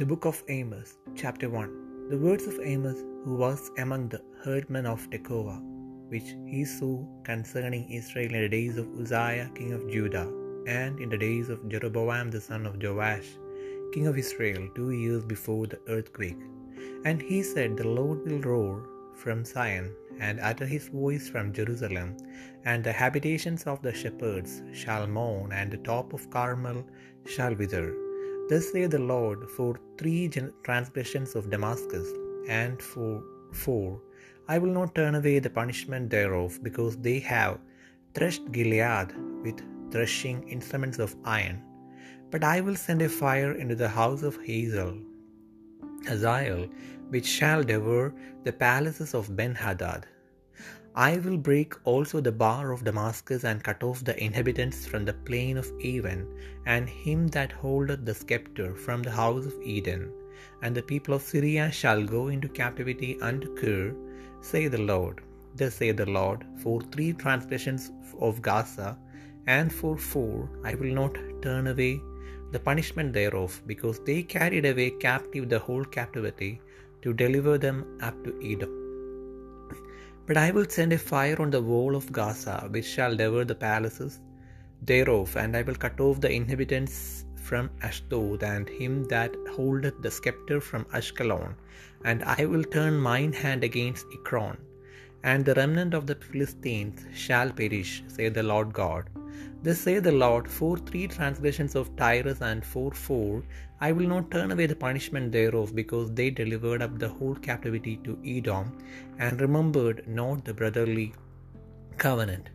The Book of Amos, Chapter 1 The words of Amos, who was among the herdmen of Tekoa, which he saw concerning Israel in the days of Uzziah king of Judah, and in the days of Jeroboam the son of Joash, king of Israel, two years before the earthquake. And he said, The Lord will roar from Zion, and utter his voice from Jerusalem, and the habitations of the shepherds shall mourn, and the top of Carmel shall wither. Thus saith the Lord, for three transgressions of Damascus, and for four, I will not turn away the punishment thereof, because they have threshed Gilead with threshing instruments of iron. But I will send a fire into the house of Hazel, Hazael, which shall devour the palaces of Ben-Hadad. I will break also the bar of Damascus, and cut off the inhabitants from the plain of Aven, and him that holdeth the scepter from the house of Eden. And the people of Syria shall go into captivity unto Kir, say the Lord. Thus saith the Lord, for three transgressions of Gaza, and for four, I will not turn away the punishment thereof, because they carried away captive the whole captivity, to deliver them up to Edom. But I will send a fire on the wall of Gaza, which shall devour the palaces thereof, and I will cut off the inhabitants from Ashdod, and him that holdeth the scepter from Ashkelon, and I will turn mine hand against Ekron, and the remnant of the Philistines shall perish, saith the Lord God. Thus saith the Lord, for three transgressions of Tyrus, and for four, I will not turn away the punishment thereof, because they delivered up the whole captivity to Edom, and remembered not the brotherly covenant.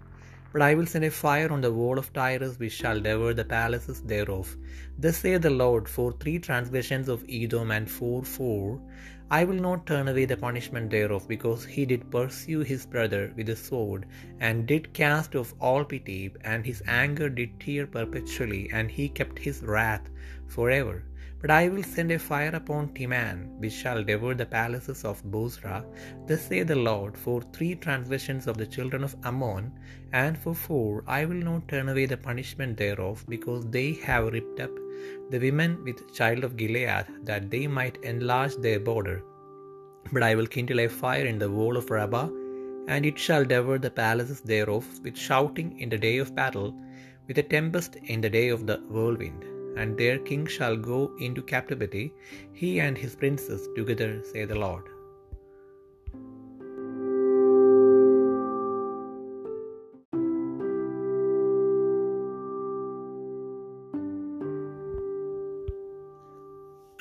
But I will send a fire on the wall of Tyrus, which shall devour the palaces thereof. Thus saith the Lord, for three transgressions of Edom, and for four, I will not turn away the punishment thereof, because he did pursue his brother with the sword, and did cast off all pity, and his anger did tear perpetually, and he kept his wrath forever. But I will send a fire upon Timan, which shall devour the palaces of Bozrah. Thus saith the Lord, for three transgressions of the children of Ammon, and for four, I will not turn away the punishment thereof, because they have ripped up the women with child of Gilead, that they might enlarge their border. But I will kindle a fire in the wall of Rabbah, and it shall devour the palaces thereof with shouting in the day of battle, with a tempest in the day of the whirlwind. And their king shall go into captivity, he and his princes together, say the Lord.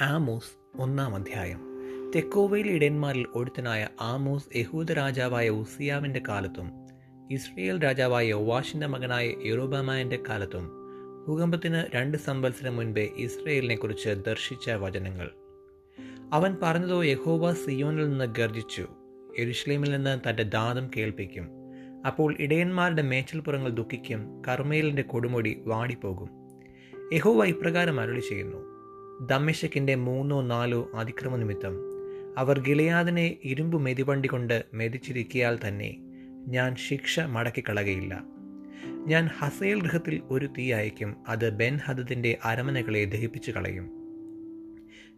Amos ഒന്നാം അധ്യായം തെക്കോവയിൽ ഇടയന്മാരിൽ ഒരുത്തനായ Amos യഹൂദ രാജാവായ ഉസിയാവിന്റെ കാലത്തും Israel രാജാവായ യോവാഷിന്റെ മകനായ യൂറോബാമാന്റെ കാലത്തും ഭൂകമ്പത്തിന് രണ്ട് സംവത്സരം മുൻപേ ഇസ്രയേലിനെ കുറിച്ച് ദർശിച്ച വചനങ്ങൾ. അവൻ പറഞ്ഞതോ യഹോവ സിയോനിൽ നിന്ന് ഗർജിച്ചു എരുഷ്ലേമിൽ നിന്ന് തന്റെ ദാതം കേൾപ്പിക്കും. അപ്പോൾ ഇടയന്മാരുടെ മേച്ചൽപ്പുറങ്ങൾ ദുഃഖിക്കും. കർമ്മയിലിന്റെ കൊടുമുടി വാടിപ്പോകും. യഹോവ ഇപ്രകാരം അരുളി ചെയ്യുന്നു ദമ്മിഷക്കിന്റെ മൂന്നോ നാലോ അതിക്രമ നിമിത്തം അവർ ഗിലയാദിനെ ഇരുമ്പ് മെതിവണ്ടി കൊണ്ട് മെതിച്ചിരിക്കിയാൽ തന്നെ ഞാൻ ശിക്ഷ മടക്കിക്കളകയില്ല. ഞാൻ ഹസേൽ ഗൃഹത്തിൽ ഒരു തീ അയക്കും അത് ബെൻ ഹദദിന്റെ അരമനകളെ ദഹിപ്പിച്ചു കളയും.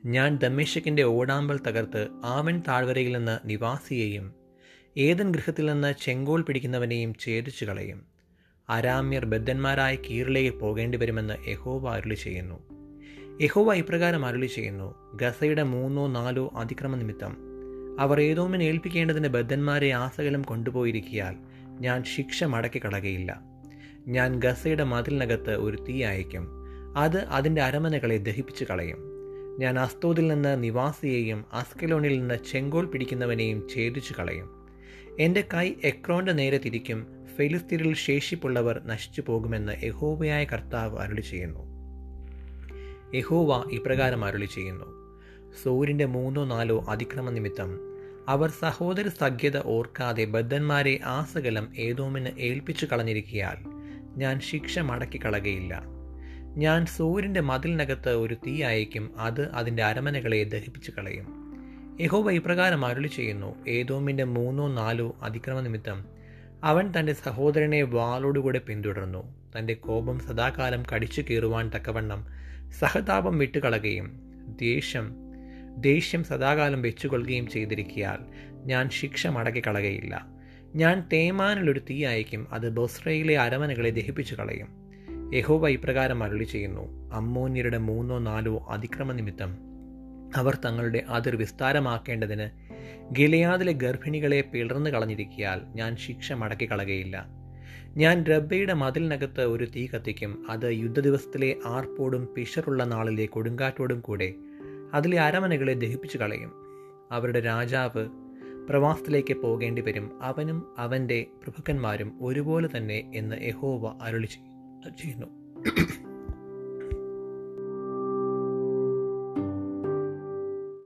ഞാൻ ദമ്മേശക്കിന്റെ ഓടാമ്പൽ തകർത്ത് ആവൻ താഴ്വരയിൽ നിന്ന് നിവാസിയെയും ഏതൻ ഗൃഹത്തിൽ നിന്ന് ചെങ്കോൽ പിടിക്കുന്നവനെയും ഛേദിച്ചു കളയും. അരാമ്യർ ബദ്ധന്മാരായ കീറിലേക്ക് പോകേണ്ടി വരുമെന്ന് യഹോവ അരുളി ചെയ്യുന്നു. യഹോവ ഇപ്രകാരം അരുളി ചെയ്യുന്നു ഗസയുടെ മൂന്നോ നാലോ അതിക്രമ നിമിത്തം അവർ ഏതോമിനെ ബദ്ധന്മാരെ ആസകലം കൊണ്ടുപോയിരിക്കിയാൽ ഞാൻ ശിക്ഷ മടക്കി കളകയില്ല ഞാൻ ഗസയുടെ മതിലിനകത്ത് ഒരു തീ അയക്കും അത് അതിന്റെ അരമനകളെ ദഹിപ്പിച്ചു കളയും. ഞാൻ അസ്തോദിൽ നിന്ന് നിവാസിയെയും അസ്കലോണിൽ നിന്ന് ചെങ്കോൽ പിടിക്കുന്നവനെയും ഛേദിച്ചു കളയും. എന്റെ കൈ എക്രോന്റെ നേരെ തിരിക്കും. ഫെലിസ്തീനിൽ ശേഷിപ്പുള്ളവർ നശിച്ചു പോകുമെന്ന് യഹോവയായ കർത്താവ് അരുളി ചെയ്യുന്നു. യഹോവ ഇപ്രകാരം അരുളി ചെയ്യുന്നു. സൂര്യന്റെ മൂന്നോ നാലോ അതിക്രമ നിമിത്തം അവർ സഹോദര സഖ്യത ഓർക്കാതെ ബദ്ധന്മാരെ ആസകലം ഏതോമിന് ഏൽപ്പിച്ചു കളഞ്ഞിരിക്കയാൽ ഞാൻ ശിക്ഷ മടക്കി കളകയില്ല ഞാൻ സൂര്യന്റെ മതിലിനകത്ത് ഒരു തീ അയക്കും അത് അതിന്റെ അരമനകളെ ദഹിപ്പിച്ചു കളയും. യഹോബ ഇപ്രകാരം അരുളി ചെയ്യുന്നു ഏതോമിന്റെ മൂന്നോ നാലോ അതിക്രമ നിമിത്തം അവൻ തന്റെ സഹോദരനെ വാളോടുകൂടെ പിന്തുടർന്നു. തന്റെ കോപം സദാകാലം കടിച്ചു കീറുവാൻ തക്കവണ്ണം സഹതാപം വിട്ടുകളകയും ദേഷ്യം ദേഷ്യം സദാകാലം വെച്ചുകൊള്ളുകയും ചെയ്തിരിക്കിയാൽ ഞാൻ ശിക്ഷ മടക്കി കളകയില്ല ഞാൻ തേമാനിലൊരു തീ അയക്കും അത് ബൊസ്രയിലെ അരമനകളെ ദഹിപ്പിച്ചു കളയും. യഹോവ ഇപ്രകാരം അരുളി ചെയ്യുന്നു അമ്മോന്യരുടെ മൂന്നോ നാലോ അതിക്രമ നിമിത്തം അവർ തങ്ങളുടെ അതിർ വിസ്താരമാക്കേണ്ടതിന് ഗിലയാദിലെ ഗർഭിണികളെ പിളർന്നു കളഞ്ഞിരിക്കിയാൽ ഞാൻ ശിക്ഷ മടക്കി കളകയില്ല ഞാൻ റബ്ബയുടെ മതിലിനകത്ത് ഒരു തീ കത്തിക്കും. അത് യുദ്ധദിവസത്തിലെ ആർപ്പോടും പിഷറുള്ള നാളിലെ കൊടുങ്കാറ്റോടും കൂടെ അതിലെ അരമനകളെ ദഹിപ്പിച്ചു കളയും. അവരുടെ രാജാവ് പ്രവാസത്തിലേക്ക് പോകേണ്ടി വരും. അവനും അവന്റെ പ്രഭുക്കന്മാരും ഒരുപോലെ തന്നെ എന്ന് യഹോവ അരുളി ചെയ്യുന്നു.